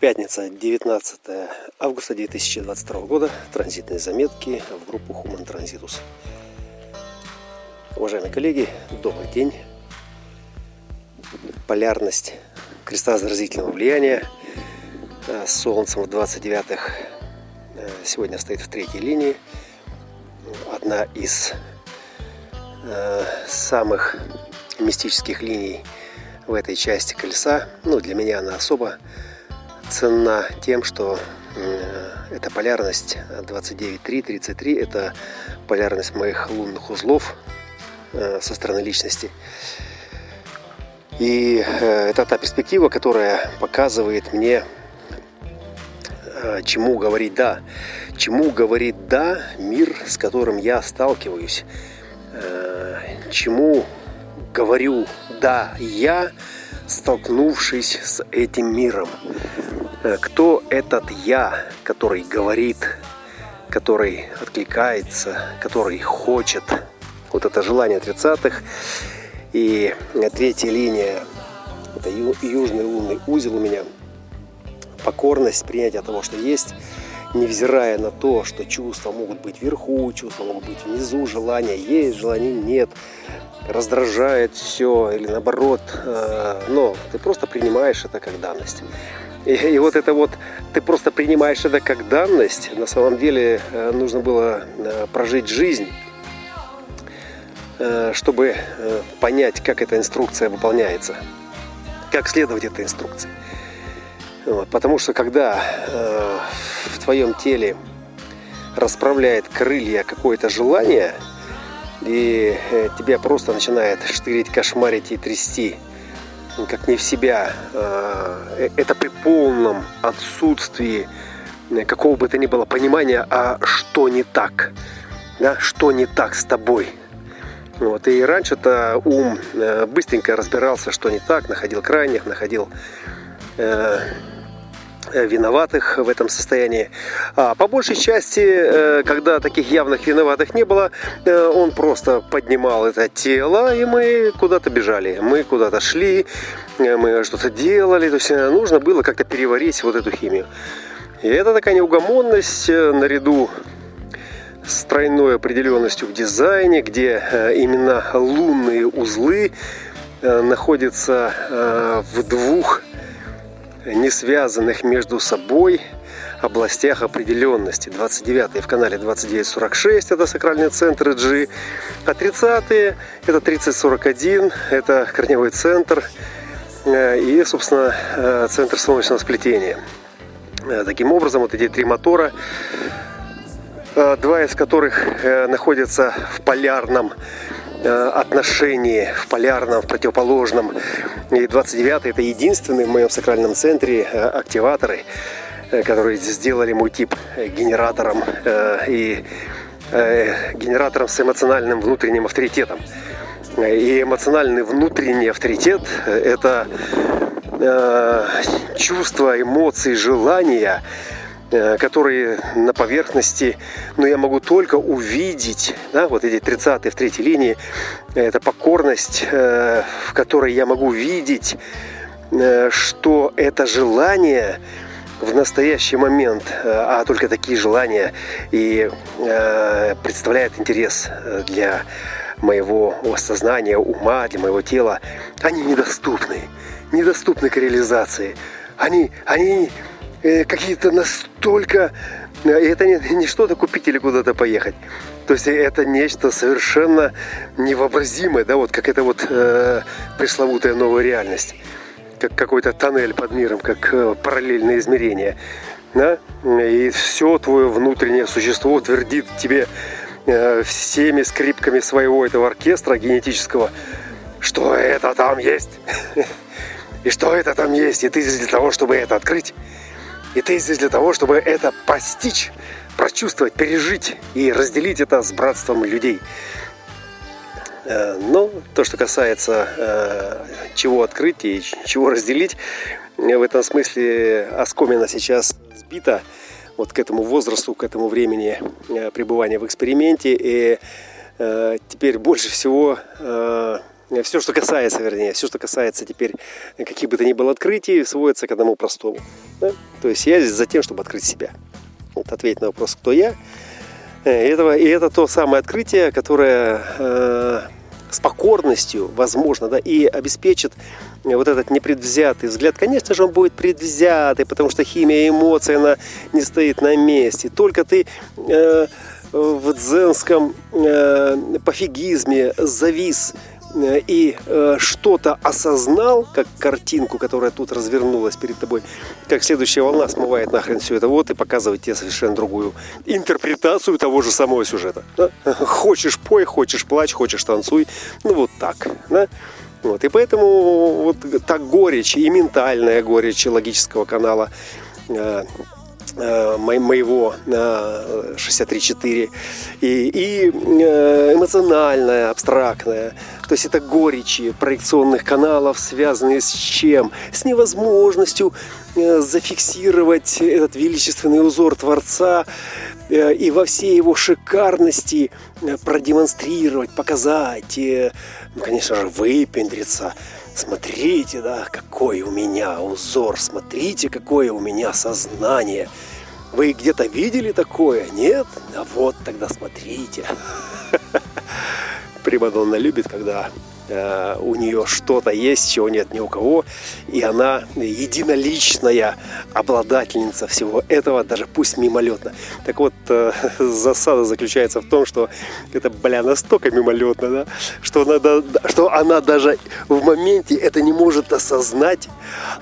Пятница, 19 августа 2022 года. Транзитные заметки в группу Human Transitus. Уважаемые коллеги, добрый день. Полярность креста заразительного влияния э, с Солнцем в 29-х э, сегодня стоит в третьей линии. Одна из э, самых мистических линий в этой части колеса. Ну, для меня она особо ценна тем, что э, эта полярность 29.3, это полярность моих лунных узлов э, со стороны личности. И э, это та перспектива, которая показывает мне, чему говорит «да». Чему говорит «да» мир, с которым я сталкиваюсь. Чему говорю «да» я, столкнувшись с этим миром. Э, кто этот я, который говорит, который откликается, который хочет. Вот это желание 30-х. И третья линия, это южный лунный узел у меня. Покорность, принятие того, что есть, невзирая на то, что чувства могут быть вверху, чувства могут быть внизу, желания есть, желания нет, раздражает все или наоборот, э, но ты просто принимаешь это как данность. И, и вот это вот, ты просто принимаешь это как данность. На самом деле э, нужно было э, прожить жизнь, э, чтобы понять, как эта инструкция выполняется, как следовать этой инструкции. Потому что когда в твоем теле расправляет крылья какое-то желание, и тебя просто начинает штырить, кошмарить и трясти – как не в себя. А, э, это при полном отсутствии э, какого бы то ни было понимания, а что не так, да, что не так с тобой. Вот. И раньше-то ум э, быстренько разбирался, что не так, находил крайних, находил Э, виноватых в этом состоянии. А по большей части, э, когда таких явных виноватых не было, э, он просто поднимал это тело, и мы куда-то бежали, мы куда-то шли, мы что-то делали. То есть нужно было как-то переварить вот эту химию. И это такая неугомонность наряду с тройной определенностью в дизайне, где именно лунные узлы находятся в двух не связанных между собой областях определенности. 29 в канале 2946 это сакральные центры G, а 30 это 3041 это корневой центр э, и, собственно, э, центр солнечного сплетения. Э, таким образом, вот эти три мотора, два из которых находятся в полярном отношении в полярном, в противоположном. И 29 это единственный в моем сакральном центре э, активаторы, э, которые сделали мой тип генератором и генератором с эмоциональным внутренним авторитетом. И эмоциональный внутренний авторитет – это чувства, эмоции, желания, Э, которые на поверхности, но я могу только увидеть, да, вот эти 30 в третьей линии, это покорность, э, в которой я могу видеть, э, что это желание в настоящий момент, а только такие желания и представляют интерес для моего осознания, ума, для моего тела, они недоступны, недоступны к реализации. Они, они Э, какие-то настолько... Э, это не, не что-то купить или куда-то поехать. То есть это нечто совершенно невообразимое, да, вот как это вот э, пресловутая новая реальность. Как какой-то тоннель под миром, как э, параллельное измерение. Да? И все твое внутреннее существо твердит тебе э, всеми скрипками своего этого оркестра генетического, что это там есть. И что это там есть. И ты для того, чтобы это открыть, и ты здесь для того, чтобы это постичь, прочувствовать, пережить и разделить это с братством людей. Э, Но ну, то, что касается э, чего открыть и чего разделить, в этом смысле оскомина сейчас сбита вот к этому возрасту, к этому времени э, пребывания в эксперименте. И теперь больше всего все, что касается, вернее, все, что касается теперь каких бы то ни было открытий, сводится к одному простому. Да? То есть я здесь за тем, чтобы открыть себя. Вот ответить на вопрос, кто я. Э, этого, и это то самое открытие, которое э, с покорностью, возможно, да, и обеспечит вот этот непредвзятый взгляд. Конечно же, он будет предвзятый, потому что химия эмоций, она не стоит на месте. Только ты э, в дзенском э, пофигизме завис Э, и э, что-то осознал, как картинку, которая тут развернулась перед тобой, как следующая волна смывает нахрен все это вот и показывает тебе совершенно другую интерпретацию того же самого сюжета. Да? Хочешь пой, хочешь плачь, хочешь танцуй. Ну вот так. Да? Вот. И поэтому вот так горечь и ментальная горечь логического канала э, Э, моего 63.4 и, и э, эмоциональная, абстрактная. То есть это горечи проекционных каналов, связанные с чем? С невозможностью э, зафиксировать этот величественный узор Творца и во всей его шикарности продемонстрировать, показать, ну, конечно же, выпендриться. Смотрите, да, какой у меня узор, смотрите, какое у меня сознание. Вы где-то видели такое? Нет? А вот тогда смотрите. Примадонна любит, когда Э, у нее что-то есть, чего нет ни у кого, и она единоличная обладательница всего этого, даже пусть мимолетно. Так вот, э, засада заключается в том, что это, бля, настолько мимолетно, да, что она, что она даже в моменте это не может осознать,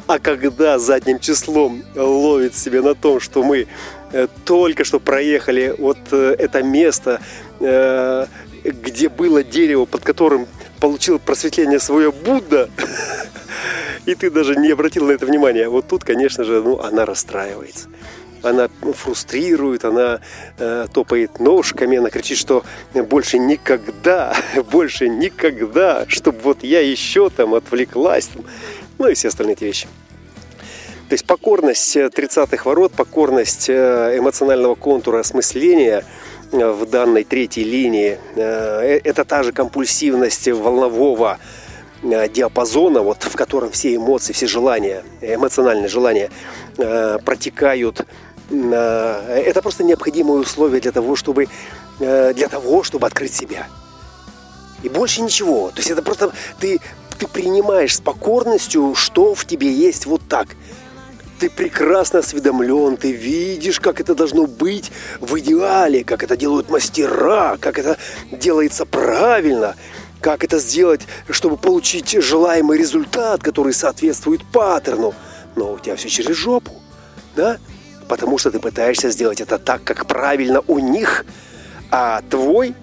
а когда задним числом ловит себе на том, что мы э, только что проехали вот это место, где было дерево, под которым получил просветление свое Будда, и ты даже не обратил на это внимания. Вот тут, конечно же, ну, она расстраивается. Она фрустрирует, она э, топает ножками, она кричит, что больше никогда, больше никогда, чтобы вот я еще там отвлеклась. Ну и все остальные эти вещи. То есть покорность 30-х ворот, покорность э, эмоционального контура осмысления – в данной третьей линии. Э, э, это та же компульсивность волнового э, диапазона, вот, в котором все эмоции, все желания, эмоциональные желания протекают. Это просто необходимые условия для того, чтобы, для того, чтобы открыть себя. И больше ничего. То есть это просто ты, ты принимаешь с покорностью, что в тебе есть вот так – ты прекрасно осведомлен, ты видишь, как это должно быть в идеале, как это делают мастера, как это делается правильно, как это сделать, чтобы получить желаемый результат, который соответствует паттерну. Но у тебя все через жопу, да? Потому что ты пытаешься сделать это так, как правильно у них, а твой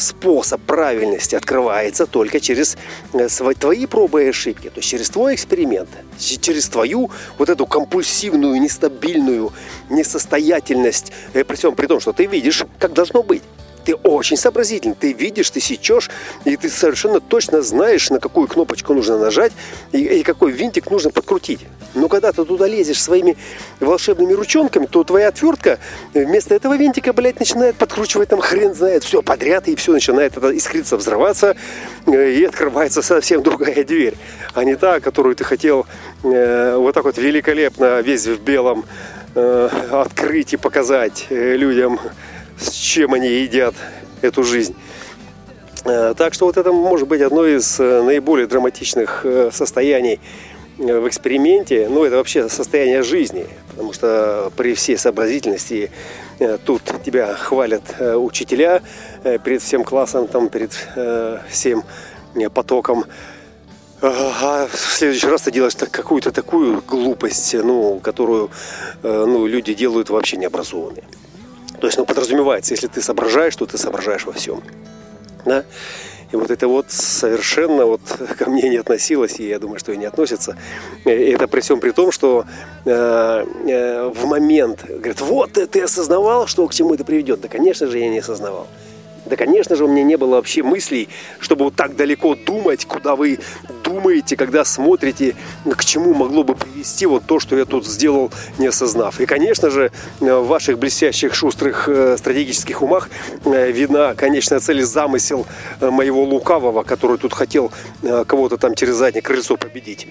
способ правильности открывается только через э, твои пробы и ошибки, то есть через твой эксперимент, через твою вот эту компульсивную, нестабильную несостоятельность, э, при всем при том, что ты видишь, как должно быть. Ты очень сообразительный, ты видишь, ты сечешь, и ты совершенно точно знаешь, на какую кнопочку нужно нажать и, и какой винтик нужно подкрутить. Но когда ты туда лезешь своими волшебными ручонками, то твоя отвертка вместо этого винтика, блядь, начинает подкручивать там хрен знает все подряд, и все начинает это искриться, взрываться, э, и открывается совсем другая дверь, а не та, которую ты хотел э, вот так вот великолепно, весь в белом, э, открыть и показать э, людям с чем они едят эту жизнь. Э, так что вот это может быть одно из э, наиболее драматичных э, состояний в эксперименте. Ну, это вообще состояние жизни, потому что при всей сообразительности тут тебя хвалят учителя перед всем классом, там, перед всем потоком. А в следующий раз ты делаешь какую-то такую глупость, ну, которую ну, люди делают вообще необразованные. То есть, ну, подразумевается, если ты соображаешь, то ты соображаешь во всем. Да? И вот это вот совершенно вот ко мне не относилось, и я думаю, что и не относится. И это при всем при том, что э, э, в момент, говорят, вот ты осознавал, что к чему это приведет. Да, конечно же, я не осознавал. Да, конечно же, у меня не было вообще мыслей, чтобы вот так далеко думать, куда вы думаете, когда смотрите, к чему могло бы привести вот то, что я тут сделал, не осознав. И, конечно же, в ваших блестящих, шустрых э, стратегических умах э, видна конечная цель и замысел э, моего лукавого, который тут хотел кого-то там через заднее крыльцо победить.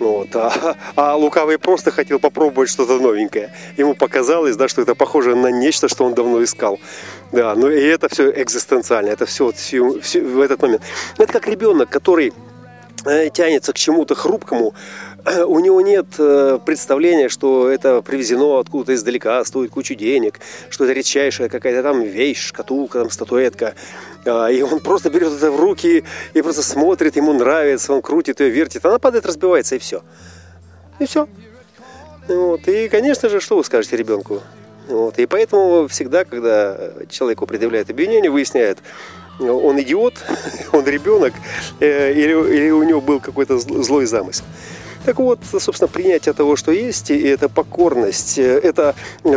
Вот. А, а Лукавый просто хотел попробовать что-то новенькое. Ему показалось, да, что это похоже на нечто, что он давно искал. Да, ну и это все экзистенциально, это все, все, все в этот момент. Это как ребенок, который э, тянется к чему-то хрупкому, у него нет э, представления, что это привезено откуда-то издалека, стоит кучу денег, что это редчайшая какая-то там вещь, шкатулка, там статуэтка. А, и он просто берет это в руки и просто смотрит, ему нравится, он крутит ее, вертит, она падает, разбивается, и все. И все. Вот. И, конечно же, что вы скажете ребенку? Вот. И поэтому всегда, когда человеку предъявляют обвинение, выясняют, он идиот, он ребенок, э, или, или у него был какой-то злой замысел. Так вот, собственно, принятие того, что есть, и это покорность, э, это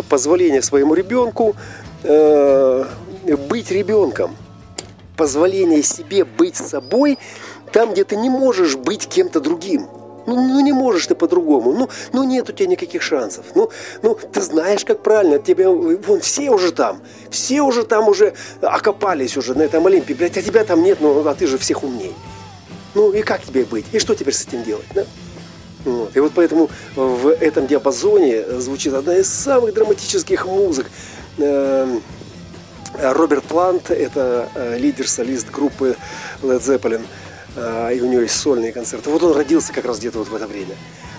позволение своему ребенку э, быть ребенком позволение себе быть собой там, где ты не можешь быть кем-то другим. Ну, ну не можешь ты по-другому. Ну, ну нет у тебя никаких шансов. Ну, ну ты знаешь, как правильно. Тебе, вон, все уже там. Все уже там уже окопались уже на этом Олимпе. Блядь, а тебя там нет, ну, а ты же всех умней. Ну и как тебе быть? И что теперь с этим делать? Да? Вот. И вот поэтому в этом диапазоне звучит одна из самых драматических музык. Эм, Роберт Плант – это э, лидер-солист группы Led Zeppelin, э, и у него есть сольные концерты. Вот он родился как раз где-то вот в это время.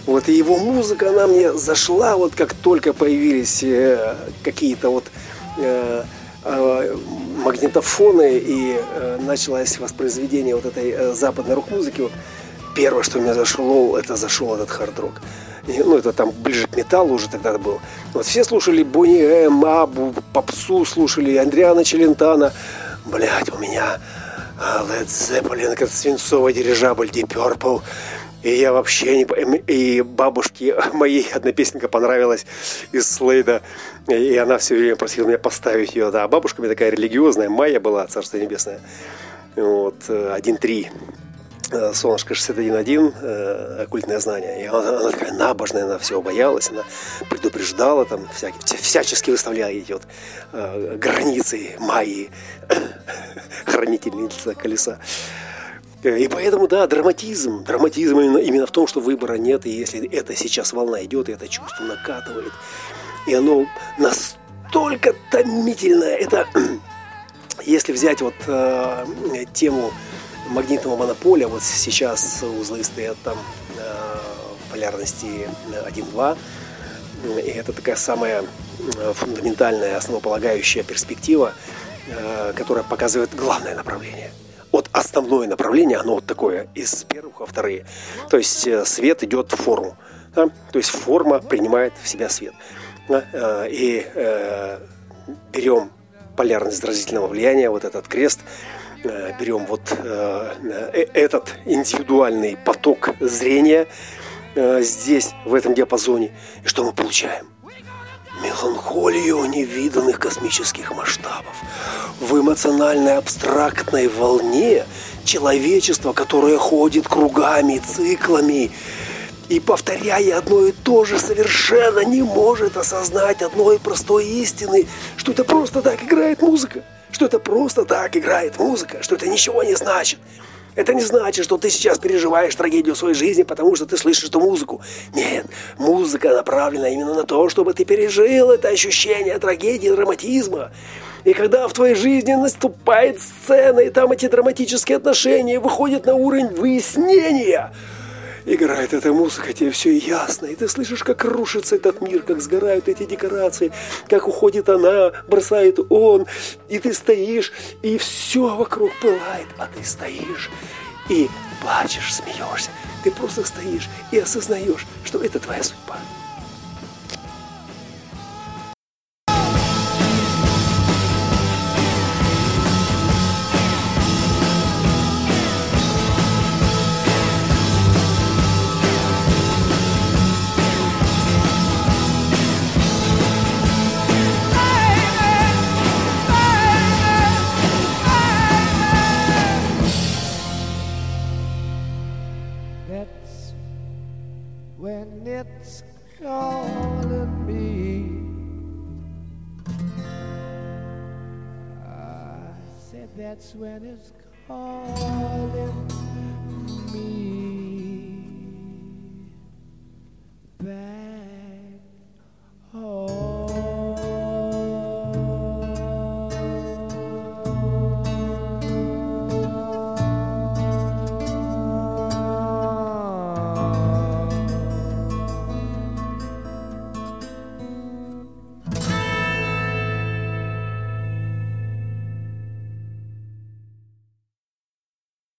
Вот, и его музыка, она мне зашла, вот как только появились э, какие-то вот магнитофоны и началось воспроизведение вот этой западной рок-музыки, вот первое, что мне зашло, это зашел этот хард-рок ну, это там ближе к металлу уже тогда был. Вот все слушали Бонни Эм, Абу, Попсу слушали, Андриана Челентана. Блять, у меня а, Led Zeppelin, как свинцовый дирижабль Deep Purple. И я вообще не... И бабушке моей одна песенка понравилась из Слейда. И она все время просила меня поставить ее. Да, бабушка мне такая религиозная, Майя была, Царство Небесное. Вот, 1-3. Э, Э, Солнышко 61.1, э, оккультное знание. И она, она такая набожная, она все боялась, она предупреждала, там, всякие, всячески выставляла идет э, границы Майи, хранительница колеса. И поэтому, да, драматизм. Драматизм именно, именно в том, что выбора нет. И если это сейчас волна идет, и это чувство накатывает, и оно настолько томительное. Это, если взять вот э, тему магнитного монополя. Вот сейчас узлы стоят там э, полярности 1-2. И это такая самая э, фундаментальная, основополагающая перспектива, э, которая показывает главное направление. Вот основное направление, оно вот такое, из первых во вторые. То есть э, свет идет в форму. Да? То есть форма принимает в себя свет. Да? И э, берем полярность заразительного влияния, вот этот крест, Э, берем вот э, э, этот индивидуальный поток зрения здесь, в этом диапазоне, и что мы получаем? Меланхолию невиданных космических масштабов. В эмоциональной абстрактной волне человечество, которое ходит кругами, циклами, и повторяя одно и то же, совершенно не может осознать одной простой истины, что это просто так играет музыка что это просто так играет музыка, что это ничего не значит. Это не значит, что ты сейчас переживаешь трагедию своей жизни, потому что ты слышишь эту музыку. Нет, музыка направлена именно на то, чтобы ты пережил это ощущение трагедии, драматизма. И когда в твоей жизни наступает сцена, и там эти драматические отношения выходят на уровень выяснения – играет эта музыка, тебе все ясно, и ты слышишь, как рушится этот мир, как сгорают эти декорации, как уходит она, бросает он, и ты стоишь, и все вокруг пылает, а ты стоишь и плачешь, смеешься. Ты просто стоишь и осознаешь, что это твоя судьба. when it's cold.